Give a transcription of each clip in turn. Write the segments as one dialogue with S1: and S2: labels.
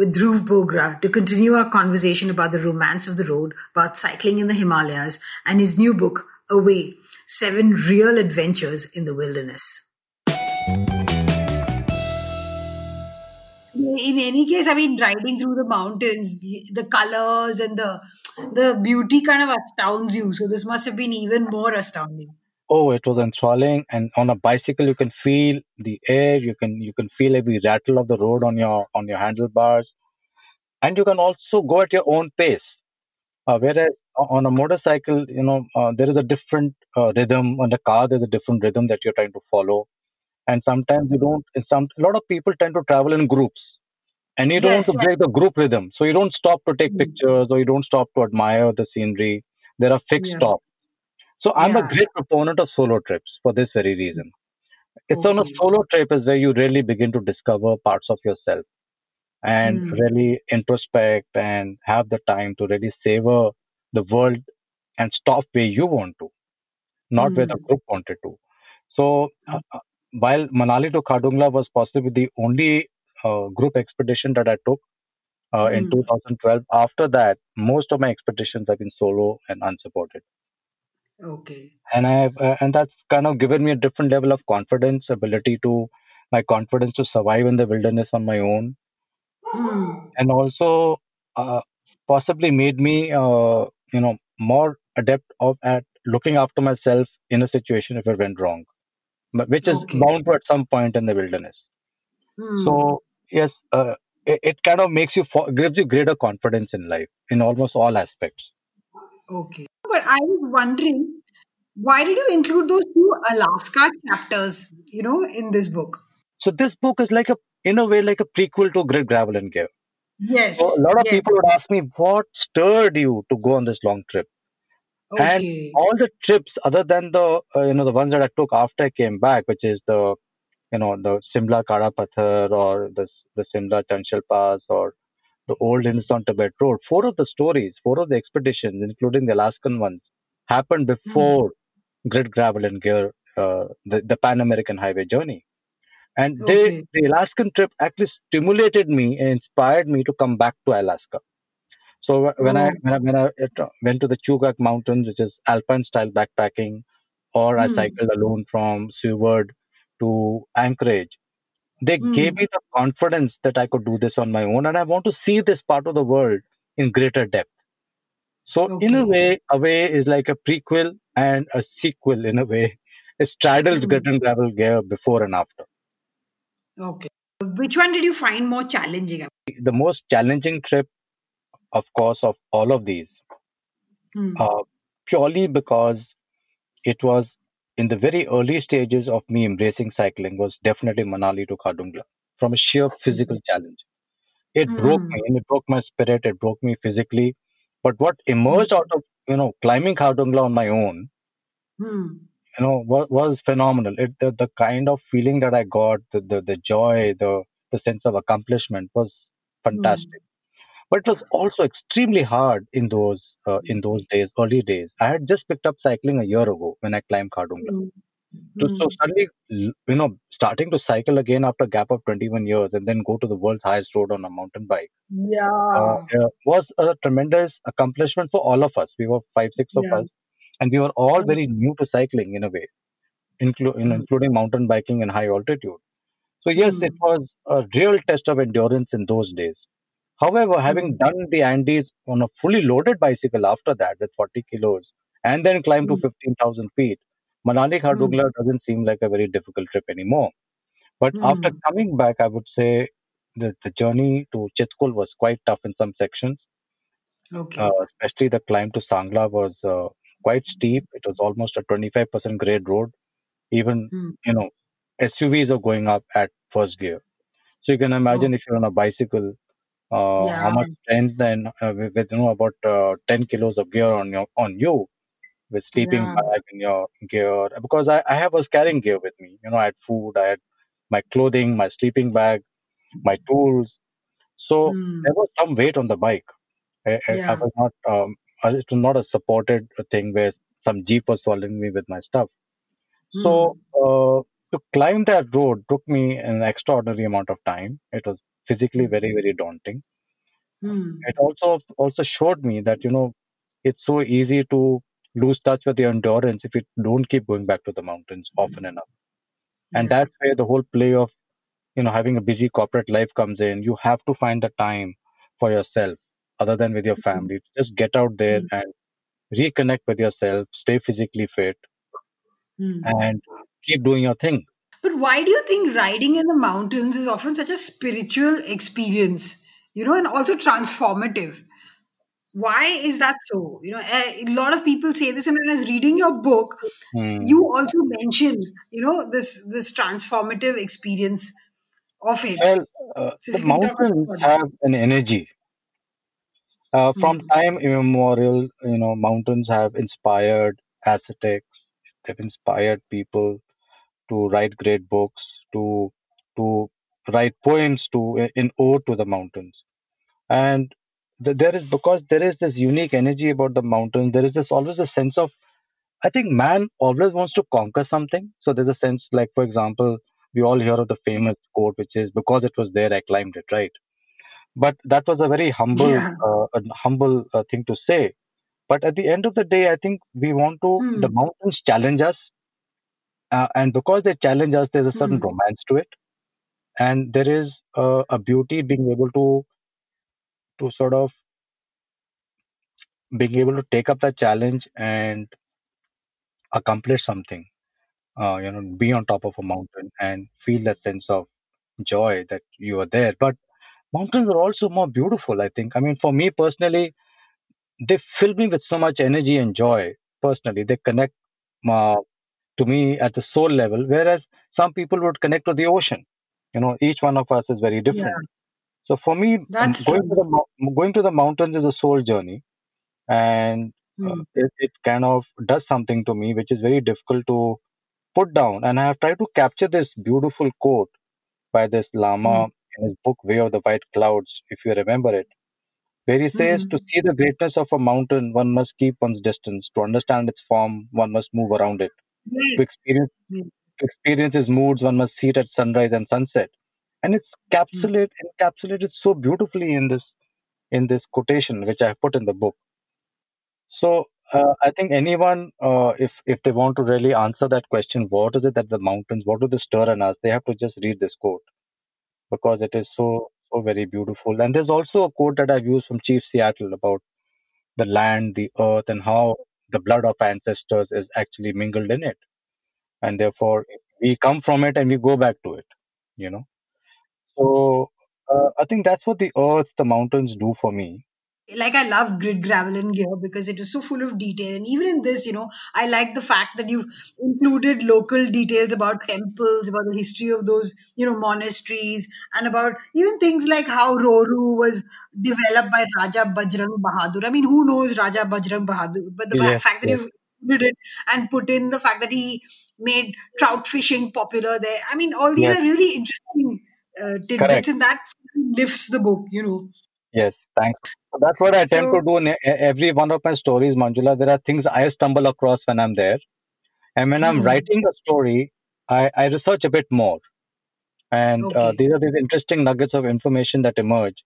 S1: with Dhruv Bogra to continue our conversation about the romance of the road, about cycling in the Himalayas, and his new book, Away Seven Real Adventures in the Wilderness. In any case, I mean, riding through the mountains, the, the colors and the the beauty kind of astounds you. So this must have been even more astounding.
S2: Oh, it was enthralling. And on a bicycle, you can feel the air. You can you can feel every rattle of the road on your on your handlebars, and you can also go at your own pace. Uh, whereas on a motorcycle, you know, uh, there is a different uh, rhythm. On the car, there's a different rhythm that you're trying to follow. And sometimes you don't. Some a lot of people tend to travel in groups, and you don't
S1: Yes.
S2: want to break the group rhythm. So you don't stop to take
S1: Mm.
S2: pictures, or you don't stop to admire the scenery. There are fixed
S1: Yeah.
S2: stops. So I'm a
S1: Yeah.
S2: great proponent of solo trips for this very reason. It's on a
S1: Okay.
S2: solo trip is where you really begin to discover parts of yourself and
S1: Mm.
S2: really introspect and have the time to really savor the world and stop where you want to, not where the
S1: Mm.
S2: group wanted to. So uh, uh, while Manali to Khardungla was possibly the only uh, group expedition that I took uh, in
S1: Mm.
S2: 2012, after that, most of my expeditions have been solo and unsupported
S1: Okay.
S2: and I've uh, and that's kind of given me a different level of confidence, ability to my confidence to survive in the wilderness on my own,
S1: Hmm.
S2: and also uh, possibly made me uh, you know more adept of at looking after myself in a situation if it went wrong, but which is
S1: Okay.
S2: bound to at some point in the wilderness.
S1: Hmm.
S2: So yes, uh, it, it kind of makes you fo- gives you greater confidence in life in almost all aspects.
S1: Okay. But I was wondering, why did you include those two Alaska chapters, you know, in this book?
S2: So this book is like a in a way like a prequel to Grit Gravel and Gear.
S1: Yes.
S2: So a lot of
S1: yes.
S2: people would ask me, what stirred you to go on this long trip? And all the trips, other than the uh, you know the ones that I took after I came back, which is the you know the Simla Kara Pathar or the the Simla Chanshal Pass or the old Hindustan Tibet Road, four of the stories, four of the expeditions, including the Alaskan ones, happened before Grit Gravel and Gear, uh, the the Pan American Highway journey. And they, the Alaskan trip actually stimulated me and inspired me to come back to Alaska. So wh- when I
S1: Oh.
S2: when I, when I uh, went to the Chugach Mountains, which is alpine style backpacking, or I
S1: Hmm.
S2: cycled alone from Seward to Anchorage, they gave
S1: Hmm.
S2: me the confidence that I could do this on my own, and I want to see this part of the world in greater depth. So in a
S1: Okay.
S2: way, Away is like a prequel and a sequel in a way. It straddles
S1: Hmm.
S2: Grit and Gravel Gear before and after.
S1: Okay. Which one did you find more challenging?
S2: The most challenging trip, of course, of all of these
S1: Hmm.
S2: uh, purely because it was in the very early stages of me embracing cycling was definitely Manali to Khardungla from a sheer physical challenge. It broke
S1: Hmm.
S2: me and it broke my spirit. It broke me physically. But what emerged out of you know climbing Khardungla on my own,
S1: Hmm.
S2: you know, was, was phenomenal. It the, the kind of feeling that I got, the the, the joy, the the sense of accomplishment was fantastic. But it was also extremely hard in those uh, in those days, early days. I had just picked up cycling a year ago when I climbed Khardungla.
S1: Hmm.
S2: To,
S1: Hmm.
S2: so suddenly, you know, starting to cycle again after a gap of 21 years and then go to the world's highest road on a mountain bike uh,
S1: Yeah.
S2: uh, was a tremendous accomplishment for all of us. We were five, six of
S1: Yeah.
S2: us, and we were all very new to cycling in a way, inclu- in,
S1: Hmm.
S2: including mountain biking and high altitude. So yes, it
S1: Hmm.
S2: was a real test of endurance in those days. However, having
S1: Hmm.
S2: done the Andes on a fully loaded bicycle after that with 40 kilos and then climb to
S1: Hmm.
S2: 15,000 feet, Manali
S1: Hmm.
S2: Khardungla doesn't seem like a very difficult trip anymore. But after coming back, I would say the, the journey to Chitkul was quite tough in some sections.
S1: Okay.
S2: Uh, especially the climb to Sangla was uh, quite steep. It was almost a 25% grade road. Even
S1: Hmm.
S2: you know SUVs are going up at first gear. So you can imagine if you're on a bicycle, uh, how much strength then uh, with, you know about uh, 10 kilos of gear on your on you with sleeping
S1: Yeah.
S2: bag in your gear because I, I have was carrying gear with me. You know, I had food, I had my clothing, my sleeping bag, my tools. So
S1: Hmm.
S2: there was some weight on the bike. I, I, I was not um, it was not a supported thing where some jeep was following me with my stuff. So uh, to climb that road took me an extraordinary amount of time. It was physically very very daunting.
S1: Hmm.
S2: It also also showed me that you know it's so easy to lose touch with your endurance if you don't keep going back to the mountains often enough. And
S1: Yeah.
S2: that's where the whole play of you know having a busy corporate life comes in. You have to find the time for yourself other than with your family. Just get out there and reconnect with yourself, stay physically fit,
S1: Hmm.
S2: and keep doing your thing.
S1: But why do you think riding in the mountains is often such a spiritual experience, you know, and also transformative? Why is that so? You know, a a lot of people say this, and when I was reading your book,
S2: Hmm.
S1: you also mentioned, you know, this this transformative experience of it.
S2: Well, uh,
S1: So if
S2: the
S1: you can talk
S2: mountains
S1: about that.
S2: have an energy. Uh, from
S1: Hmm.
S2: time immemorial, you know, mountains have inspired ascetics. They've inspired people to write great books, to to write poems to in ode to the mountains. And th- there is because there is this unique energy about the mountains. There is this always a sense of I think man always wants to conquer something. So there's a sense like, for example, we all hear of the famous quote, which is because it was there, I climbed it, right? But that was a very humble,
S1: Yeah.
S2: uh, a humble uh, thing to say. But at the end of the day, I think we want to,
S1: Hmm.
S2: the mountains challenge us. Uh, and because they challenge us, there's a certain
S1: Hmm.
S2: romance to it. And there is uh, a beauty being able to, to sort of being able to take up that challenge and accomplish something. Uh, you know, be on top of a mountain and feel that sense of joy that you are there. But mountains are also more beautiful, I think. I mean, for me personally, they fill me with so much energy and joy. Personally, they connect uh, to me at the soul level, whereas some people would connect to the ocean. You know, each one of us is very
S1: Yeah.
S2: different. So for me, going to the going to the mountains is a soul journey, and uh,
S1: Hmm.
S2: it, it kind of does something to me, which is very difficult to put down. And I have tried to capture this beautiful quote by this Lama in his book Way of the White Clouds, if you remember it, where he says,
S1: Hmm.
S2: To see the greatness of a mountain, one must keep one's distance. To understand its form, one must move around it. To experience, to experience its moods, one must see it at sunrise and sunset. And it's encapsulated, encapsulated so beautifully in this in this quotation, which I have put in the book. So uh, I think anyone, uh, if if they want to really answer that question, what is it that the mountains, what do they stir in us? They have to just read this quote because it is so so very beautiful. And there's also a quote that I've used from Chief Seattle about the land, the earth, and how the blood of ancestors is actually mingled in it, and therefore we come from it and we go back to it. You know, so uh, I think that's what the earth, the mountains do for me.
S1: Like I love Grit Gravel and Gear because it was so full of detail. And even in this, you know, I like the fact that you've included local details about temples, about the history of those, you know, monasteries, and about even things like how Rohru was developed by Raja Bajrang Bahadur. I mean, who knows Raja Bajrang Bahadur? But the
S2: Yes,
S1: fact that
S2: yes.
S1: you've included it and put in the fact that he made trout fishing popular there. I mean, all these
S2: Yes.
S1: are really interesting uh, tidbits,
S2: Correct.
S1: and that lifts the book, you know.
S2: Yes, thanks. So that's what I attempt
S1: So-
S2: to do in every one of my stories, Manjula. There are things I stumble across when I'm there. And when I'm
S1: Hmm.
S2: writing a story, I, I research a bit more. And uh, these are these interesting nuggets of information that emerge,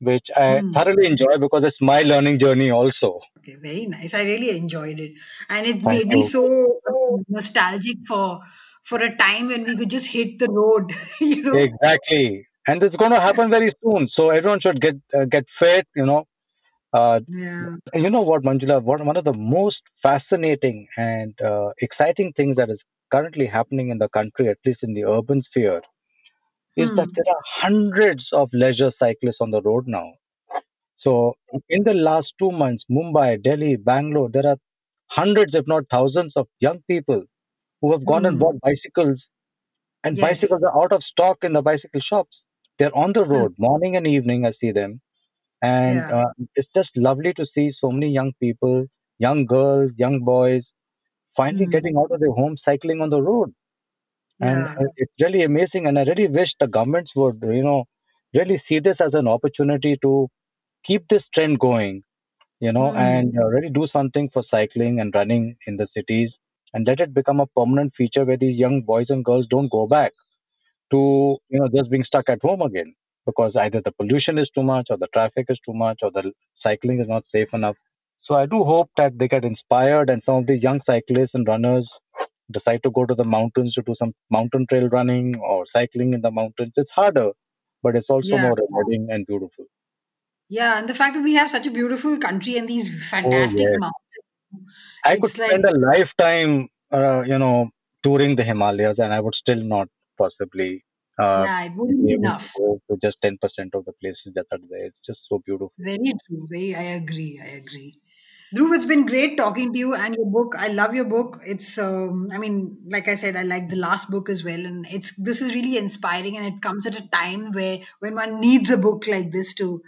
S2: which I
S1: Hmm.
S2: thoroughly enjoy because it's my learning journey also.
S1: Okay, very nice. I really enjoyed it, and it
S2: Thank
S1: made me so uh, nostalgic for for a time when we could just hit the road. you know.
S2: Exactly. And it's going to happen very soon. So everyone should get uh, get fit, you know. Uh,
S1: Yeah.
S2: You know what, Manjula? One, one of the most fascinating and uh, exciting things that is currently happening in the country, at least in the urban sphere, is that there are hundreds of leisure cyclists on the road now. So in the last two months, Mumbai, Delhi, Bangalore, there are hundreds, if not thousands, of young people who have gone and bought bicycles, and
S1: Yes.
S2: bicycles are out of stock in the bicycle shops. They're on the road morning and evening. I see them, and
S1: Yeah.
S2: uh, it's just lovely to see so many young people, young girls, young boys, finally
S1: Mm.
S2: getting out of their home, cycling on the road and
S1: Yeah.
S2: uh, it's really amazing and i really wish the governments would you know really see this as an opportunity to keep this trend going you know
S1: Mm.
S2: and uh, really do something for cycling and running in the cities and let it become a permanent feature where these young boys and girls don't go back to you know just being stuck at home again because either the pollution is too much or the traffic is too much or the cycling is not safe enough so i do hope that they get inspired and some of the young cyclists and runners decide to go to the mountains to do some mountain trail running or cycling in the mountains it's harder but it's also
S1: Yeah.
S2: more rewarding and beautiful
S1: Yeah, and the fact that we have such a beautiful country and these fantastic
S2: yes.
S1: mountains.
S2: i could
S1: like-
S2: spend a lifetime uh, you know touring the himalayas and i would still not possibly uh,
S1: yeah, it wouldn't
S2: be to
S1: enough.
S2: go to just 10% of the places that are there it's just so beautiful
S1: Very true. Very, I agree. I agree. Dhruv, it's been great talking to you and your book. I love your book. It's, um, I mean, like I said, I like the last book as well, and it's this is really inspiring, and it comes at a time where when one needs a book like this to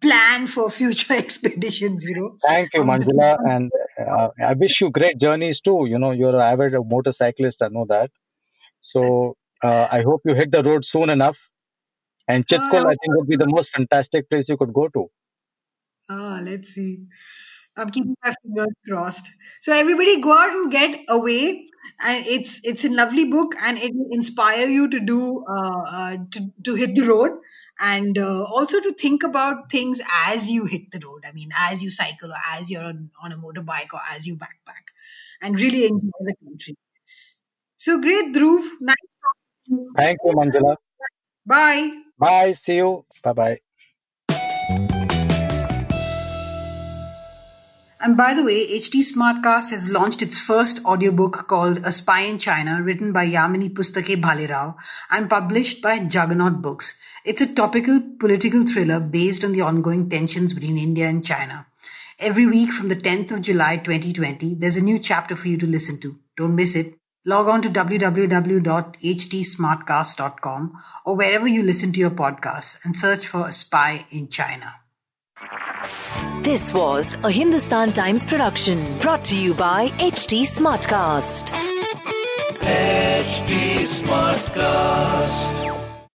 S1: plan for future expeditions. You know.
S2: Thank you, Manjula, and uh, I wish you great journeys too. You know, you're an avid motorcyclist, I know that. So uh, I hope you hit the road soon enough. And
S1: Oh, I
S2: Chitkul, I think, would be the most fantastic place you could go to.
S1: Ah, let's see. I'm keeping my fingers crossed. So everybody go out and get away, and it's it's a lovely book, and it will inspire you to do uh, uh, to to hit the road, and uh, also to think about things as you hit the road. I mean, as you cycle, or as you're on, on a motorbike, or as you backpack, and really enjoy the country. So great, Dhruv. Nice talking to you.
S2: Thank you, Manjula.
S1: Bye.
S2: Bye. See you. Bye bye.
S1: And by the way, HT Smartcast has launched its first audiobook called A Spy in China, written by Yamini Pustake Bhalerao and published by Juggernaut Books. It's a topical political thriller based on the ongoing tensions between India and China. Every week from the 10th of July 2020, there's a new chapter for you to listen to. Don't miss it. Log on to www.htsmartcast.com or wherever you listen to your podcasts and search for A Spy in China.
S3: This was a Hindustan Times production brought to you by HT Smartcast.
S4: HT Smartcast.